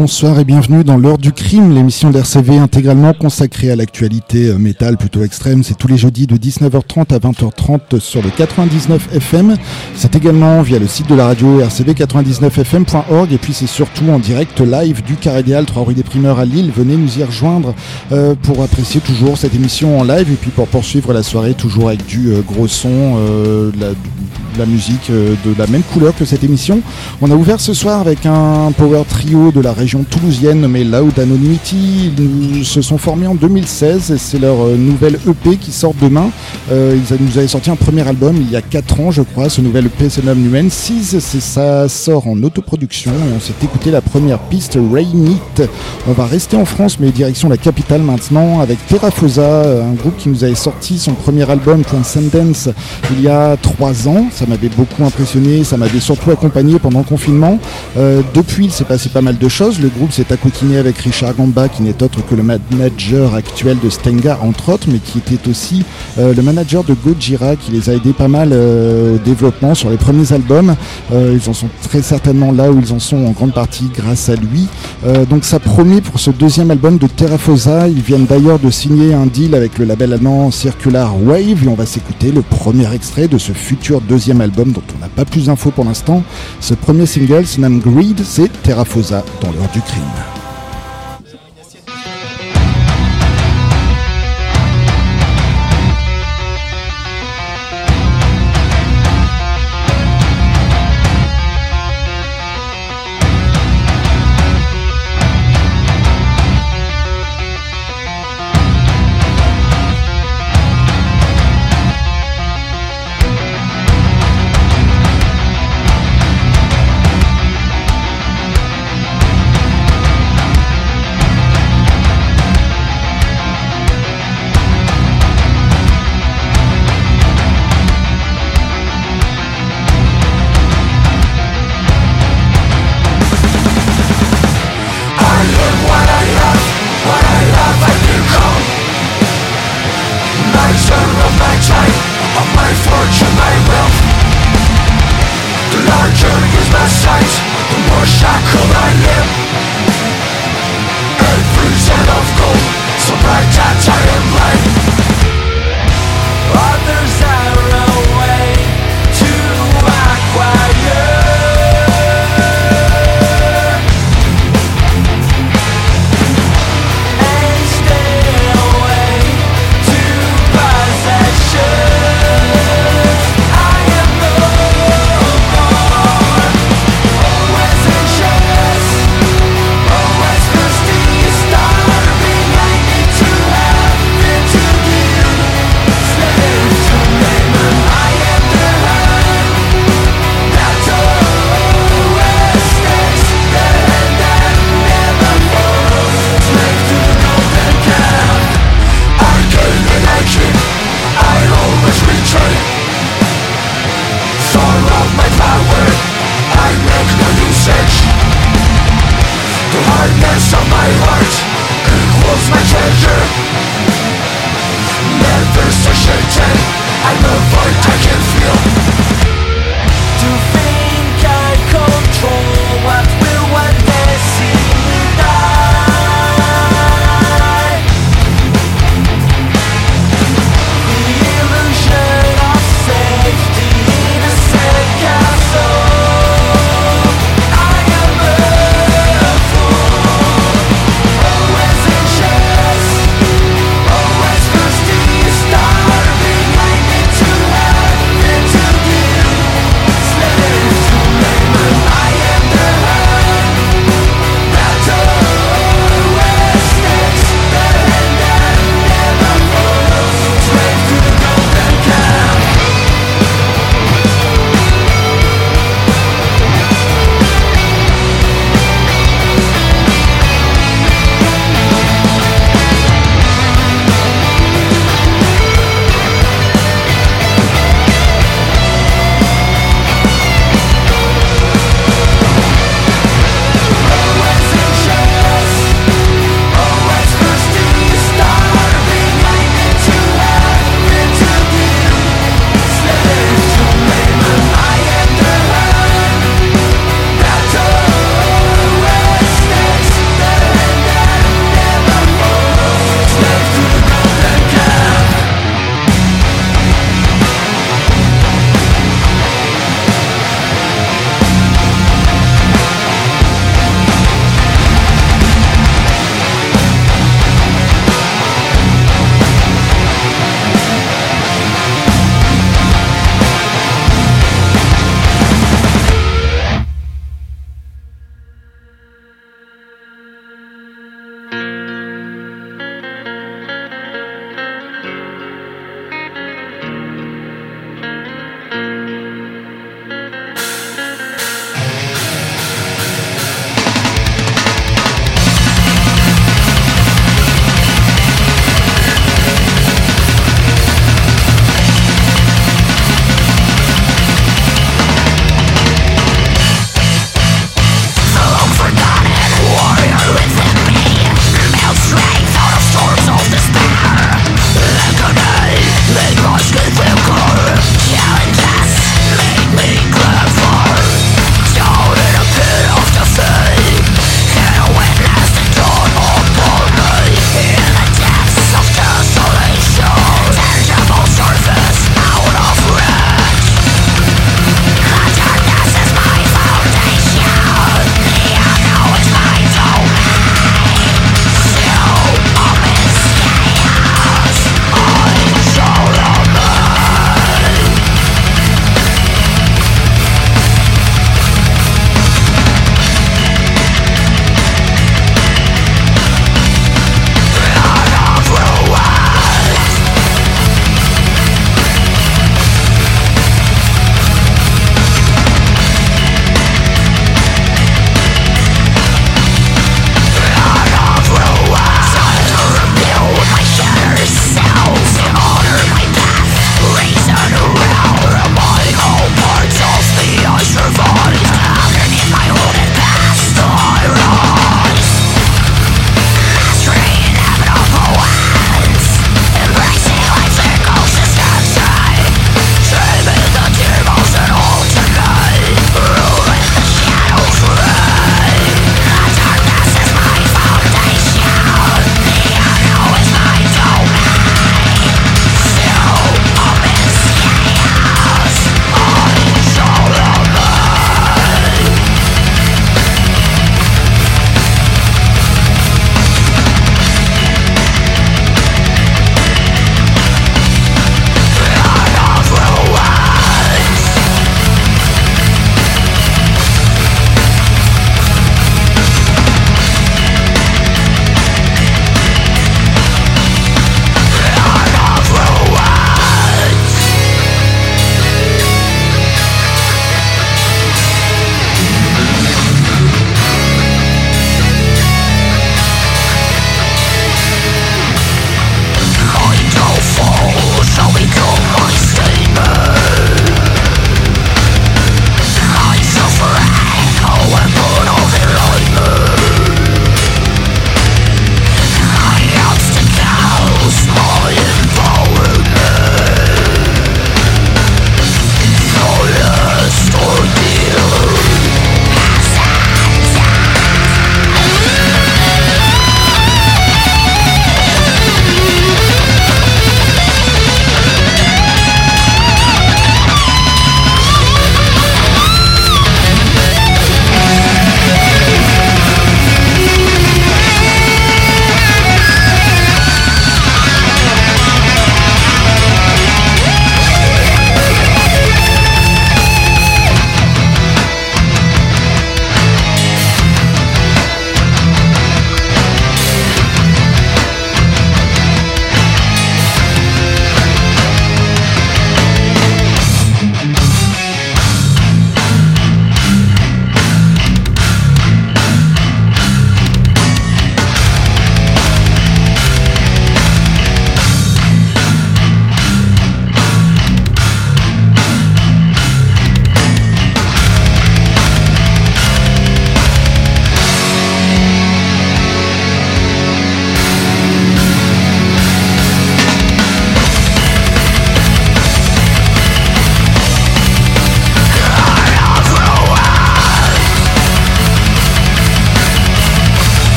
Bonsoir et bienvenue dans l'heure du crime, l'émission d'RCV intégralement consacrée à l'actualité euh, métal plutôt extrême. C'est tous les jeudis de 19h30 à 20h30 sur le 99 FM. C'est également via le site de la radio rcv99fm.org et puis c'est surtout en direct live du Carédial 3 rue des Primeurs à Lille. Venez nous y rejoindre euh, pour apprécier toujours cette émission en live et puis pour poursuivre la soirée toujours avec du euh, gros son, la, la, musique de la même couleur que cette émission. On a ouvert ce soir avec un power trio de la région toulousienne nommée Loud Anonymity. Ils se sont formés en 2016 et c'est leur euh, nouvelle EP qui sort demain. Euh, ils nous avaient sorti un premier album il y a 4 ans, je crois. Ce nouvel EP se nomme Numen 6. Ça sort en autoproduction et on s'est écouté la première piste, Rain It. On va rester en France, mais direction la capitale maintenant avec Terrafosa, un groupe qui nous avait sorti son premier album, Transcendence, il y a 3 ans. Ça m'avait beaucoup impressionné, ça m'avait surtout accompagné pendant le confinement. Euh, depuis, il s'est passé pas mal de choses le groupe s'est accoquiné avec Richard Gamba, qui n'est autre que le manager actuel de Stenga, entre autres, mais qui était aussi euh, le manager de Gojira, qui les a aidés pas mal euh, au développement sur les premiers albums. Euh, ils en sont très certainement là où ils en sont en grande partie grâce à lui. donc ça promet pour ce deuxième album de Terrafosa. Ils viennent d'ailleurs de signer un deal avec le label allemand Circular Wave et on va s'écouter le premier extrait de ce futur deuxième album dont on n'a pas plus d'infos pour l'instant. Ce premier single se Greed, c'est Terrafosa dans le du crime.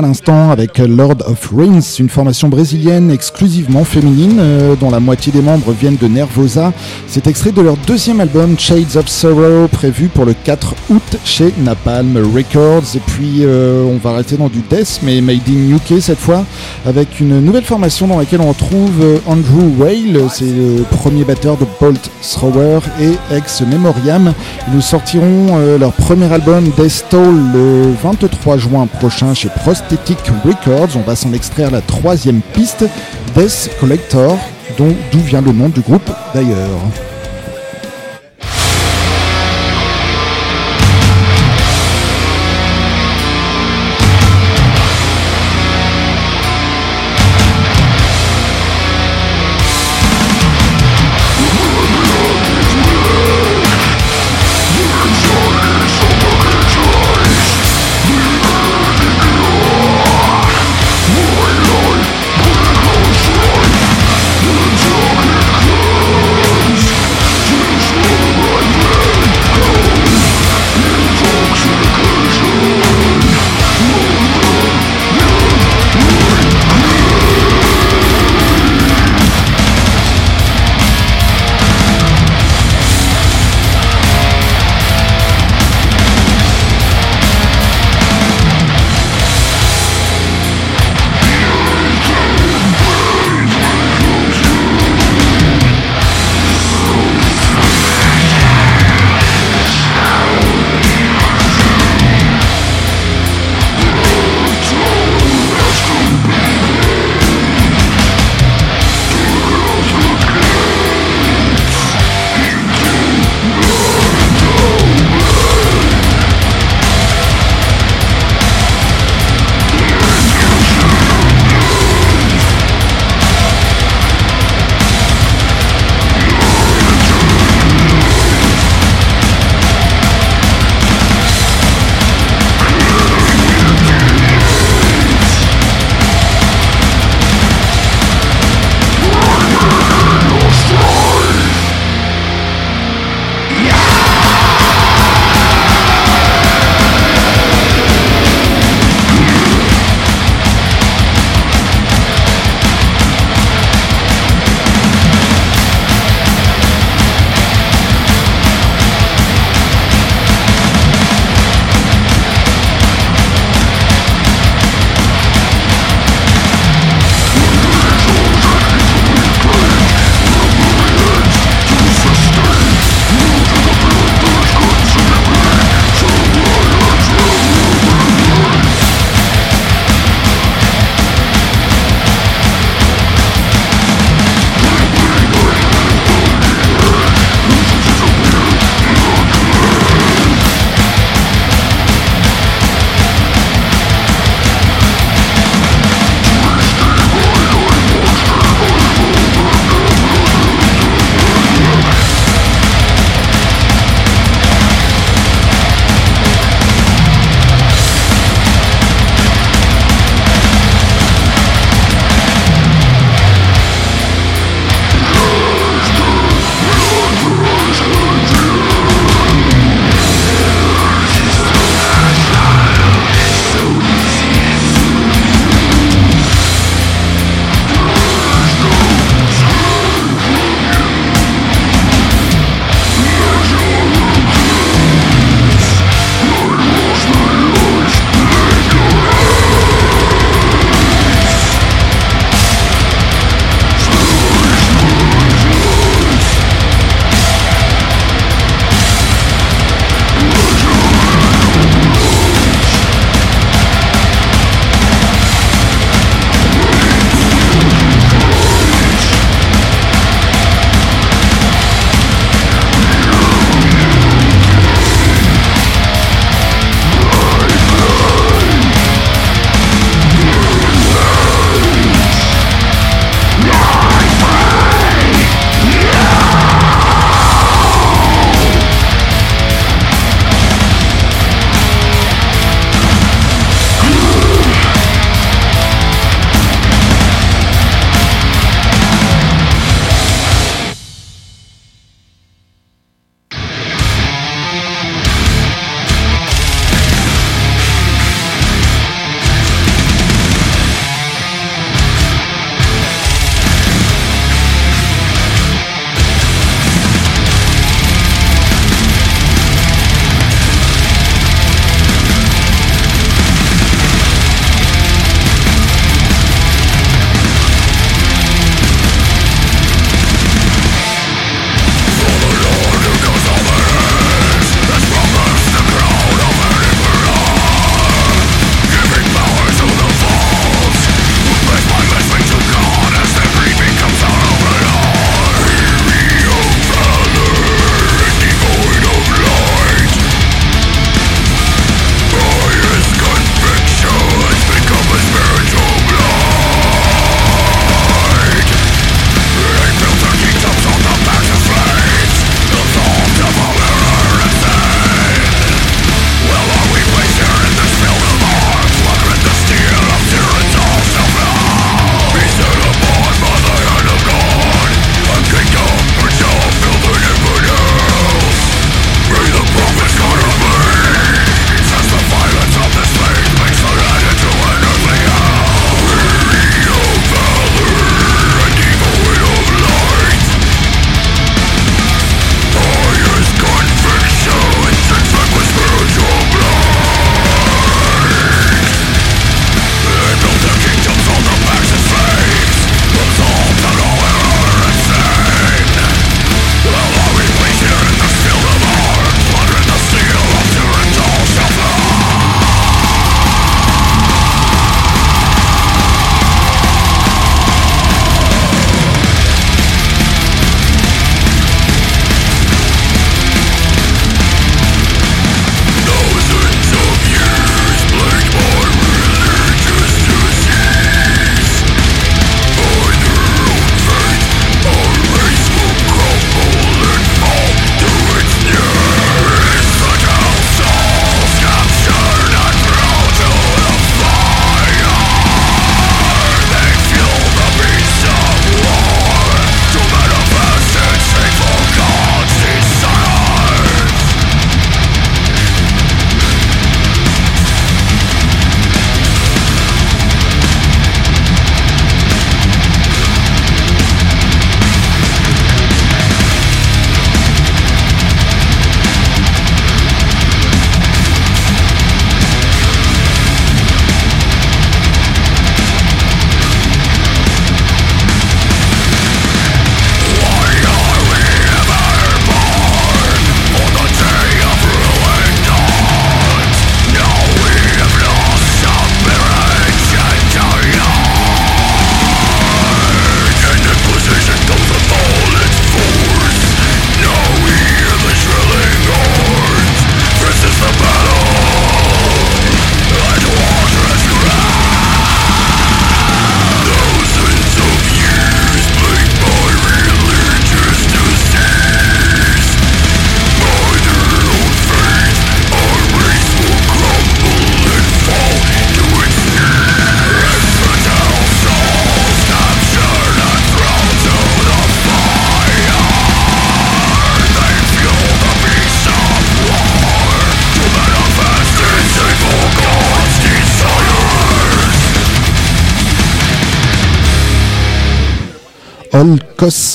À l'instant avec Lord of Rings, une formation brésilienne exclusivement féminine euh, dont la moitié des membres viennent de Nervosa. C'est extrait de leur deuxième album Shades of Sorrow prévu pour le 4 août chez Napalm Records. Et puis euh, on va rester dans du death mais made in UK cette fois avec une nouvelle formation dans laquelle on retrouve euh, Andrew Whale, c'est le premier batteur de Bolt Thrower et ex Memoriam. Ils nous sortiront leur premier album Death Toll le 23 juin prochain chez On va s'en extraire la troisième piste, Death Collector, dont d'où vient le nom du groupe d'ailleurs.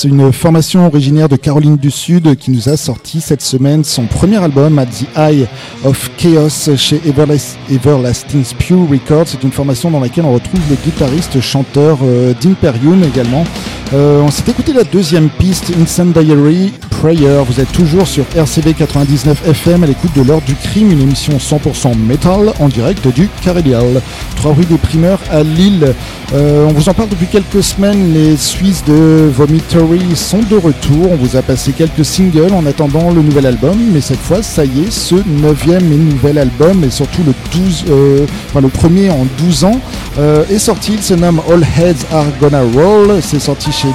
Une formation originaire de Caroline du Sud qui nous a sorti cette semaine son premier album At the Eye of Chaos chez Everlasting Spew Records. C'est une formation dans laquelle on retrouve le guitariste chanteur euh, d'Imperium également. Euh, on s'est écouté la deuxième piste, Incendiary Vous êtes toujours sur RCV 99 FM à l'écoute de l'heure du crime, une émission 100% métal en direct du Carélial. 3 rue des Primeurs à Lille. Euh, on vous en parle depuis quelques semaines. Les Suisses de Vomitory sont de retour. On vous a passé quelques singles en attendant le nouvel album. Mais cette fois, ça y est, ce neuvième et nouvel album, et surtout le 12, euh, le premier en 12 ans, est sorti. Il se nomme All Heads Are Gonna Roll. C'est sorti chez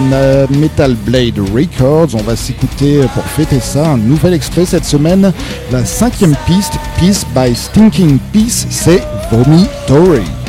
Metal Blade Records. On va s'écouter pour fêter ça un nouvel extrait cette semaine. La cinquième piste, Peace by Stinking Peace, c'est Vomitory.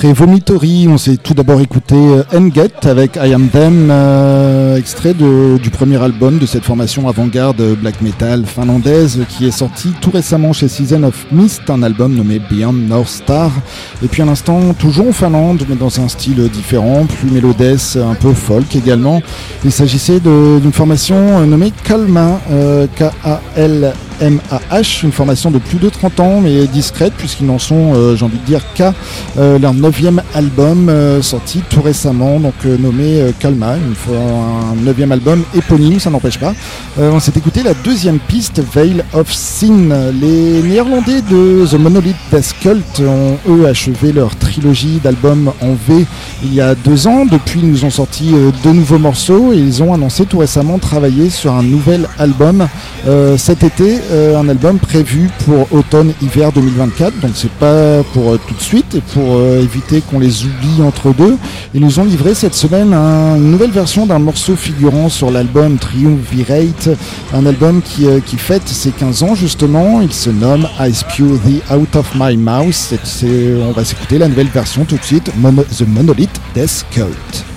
Après Vomitory, on s'est tout d'abord écouté Enget avec I Am Them, euh, extrait du premier album de cette formation avant-garde black metal finlandaise qui est sorti tout récemment chez Season of Mist, un album nommé Beyond North Star. Et puis à l'instant, toujours en Finlande, mais dans un style différent, plus mélodesse, un peu folk également. Il s'agissait d'une formation nommée Kalma, euh, K-A-L MAH, une formation de plus de 30 ans mais discrète puisqu'ils n'en sont, euh, j'ai envie de dire, qu'à euh, leur neuvième album euh, sorti tout récemment, donc nommé Kalma, une un neuvième album éponyme, ça n'empêche pas. on s'est écouté la deuxième piste, Veil of Sin. Les Néerlandais de The Monolith Death Cult ont eux achevé leur trilogie d'albums en V il y a deux ans. Depuis, ils nous ont sorti deux nouveaux morceaux et ils ont annoncé tout récemment travailler sur un nouvel album cet été euh, un album prévu pour automne-hiver 2024, donc c'est pas pour euh, tout de suite et pour euh, éviter qu'on les oublie entre deux. Ils nous ont livré cette semaine une nouvelle version d'un morceau figurant sur l'album Triumvirate, un album qui, fête ses 15 ans justement. Il se nomme I Spew the Out of My Mouth. on va s'écouter la nouvelle version tout de suite, The Monolith Death Cult.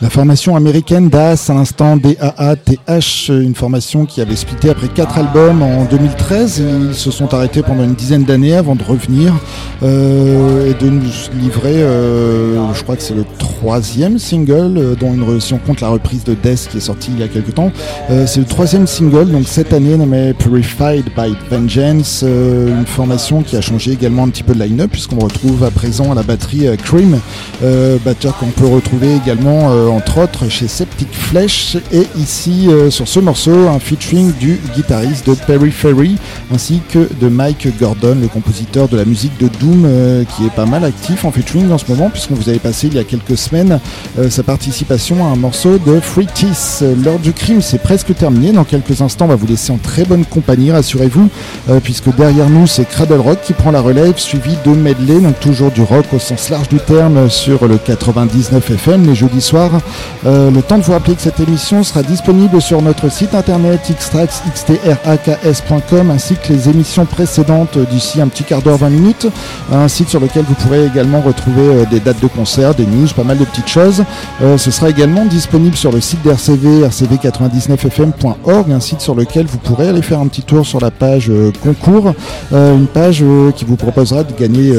La formation américaine DAS, à l'instant D-A-A-T-H, une formation qui avait splitté après quatre albums en 2013. Ils se sont arrêtés pendant une dizaine d'années avant de revenir euh, et de nous livrer, euh, je crois que c'est le troisième single, euh, dont une relation compte la reprise de Death qui est sortie il y a quelques temps. c'est le troisième single, donc cette année nommé Purified by Vengeance, une formation qui a changé également un petit peu de line-up puisqu'on retrouve à présent à la batterie Cream, batteur qu'on peut retrouver également euh, entre autres chez Septic Flesh. Et ici euh, sur ce morceau un featuring du guitariste de Periphery ainsi que de Mike Gordon, le compositeur de la musique de Doom euh, qui est pas mal actif en featuring en ce moment puisqu'on vous avait passé il y a quelques semaines sa participation à un morceau de Free Teeth. L'heure du crime c'est presque terminé, dans quelques instants on va vous laisser en très bonne compagnie, rassurez-vous, puisque derrière nous c'est Cradle Rock qui prend la relève suivi de medley, donc toujours du rock au sens large du terme sur le 99 FM les jeudis soirs euh, le temps de vous rappeler que cette émission sera disponible sur notre site internet xtrax.com ainsi que les émissions précédentes d'ici un petit quart d'heure, 20 minutes. Un site sur lequel vous pourrez également retrouver euh, des dates de concert, des news, pas mal de petites choses. Euh, ce sera également disponible sur le site d'RCV, rcv99fm.org, un site sur lequel vous pourrez aller faire un petit tour sur la page concours, une page qui vous proposera de gagner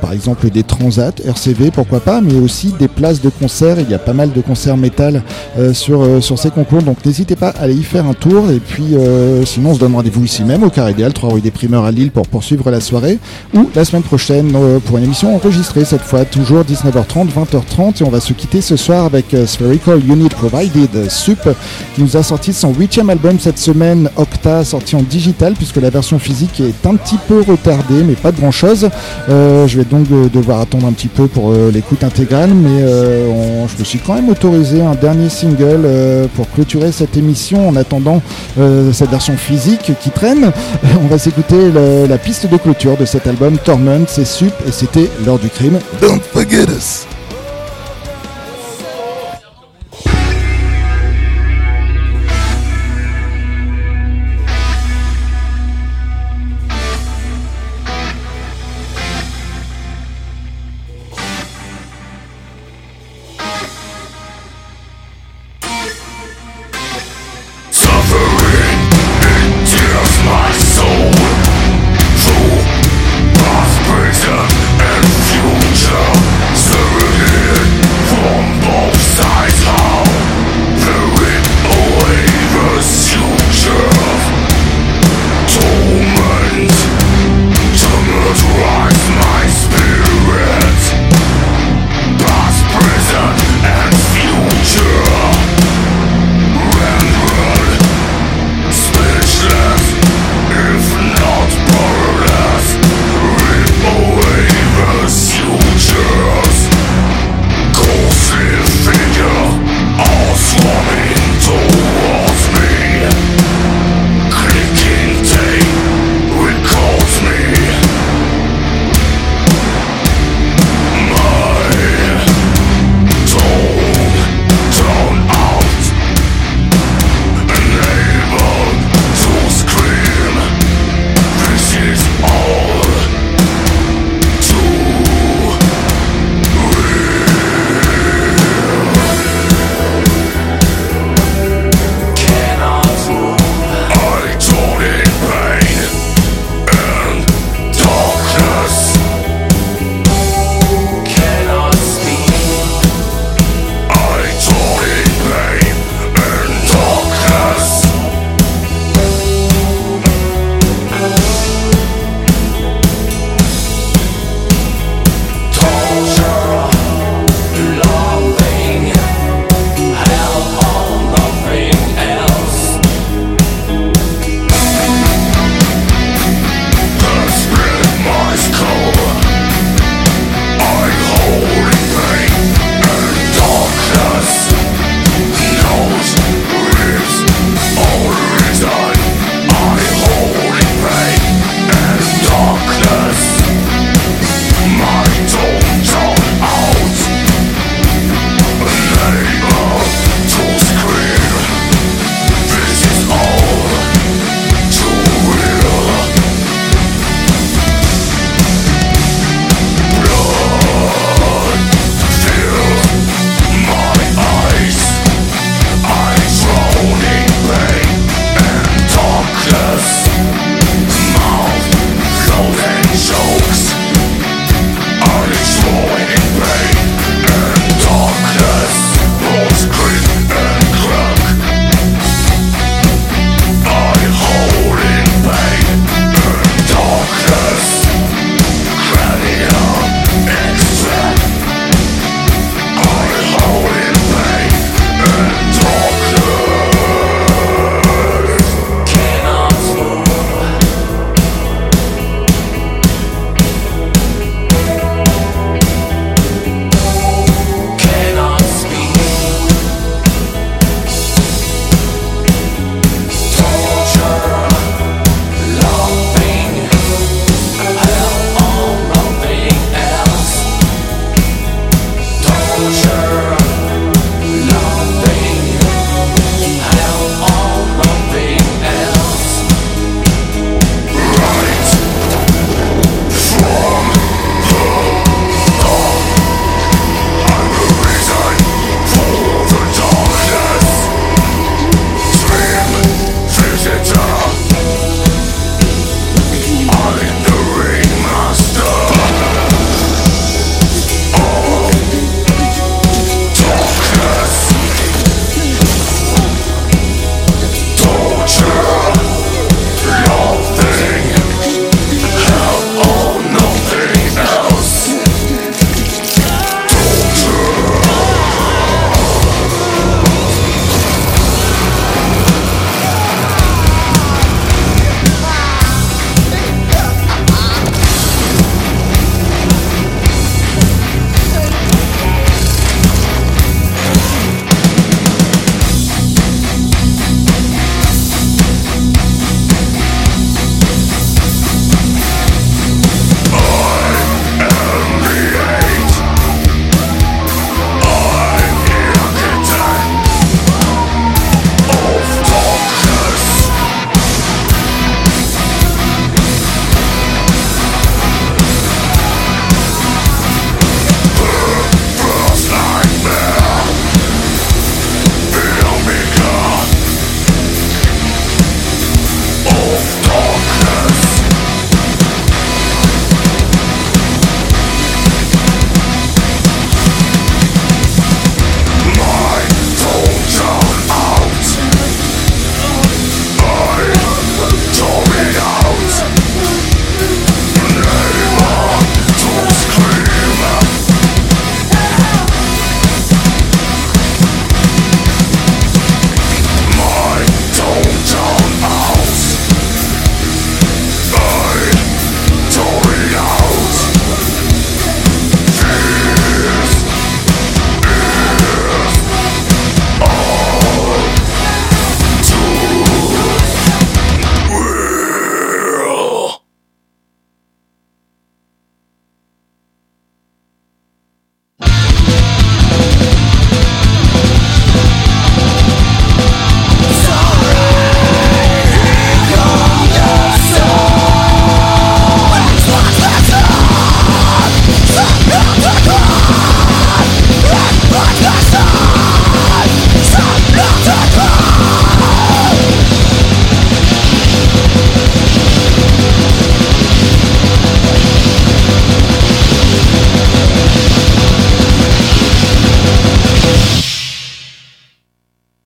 par exemple des transats, RCV, pourquoi pas, mais aussi des places de concert. Il y a pas mal de concert métal euh, sur, euh, sur ces concours. Donc n'hésitez pas à aller y faire un tour. Et puis euh, sinon, on se donne rendez-vous ici même au Carré Idéal, 3 rue des Primeurs à Lille pour poursuivre la soirée. Ou la semaine prochaine pour une émission enregistrée cette fois, toujours 19h30, 20h30. Et on va se quitter ce soir avec Spherical Unit Provided Sup qui nous a sorti son huitième album cette semaine, Octa, sorti en digital puisque la version physique est un petit peu retardée, mais pas de grand chose. je vais donc devoir attendre un petit peu pour l'écoute intégrale, mais je me suis quand même autorisé un dernier single euh, pour clôturer cette émission en attendant euh, cette version physique qui traîne. On va s'écouter la piste de clôture de cet album Torment, c'est sup et c'était l'heure du crime. Don't forget us.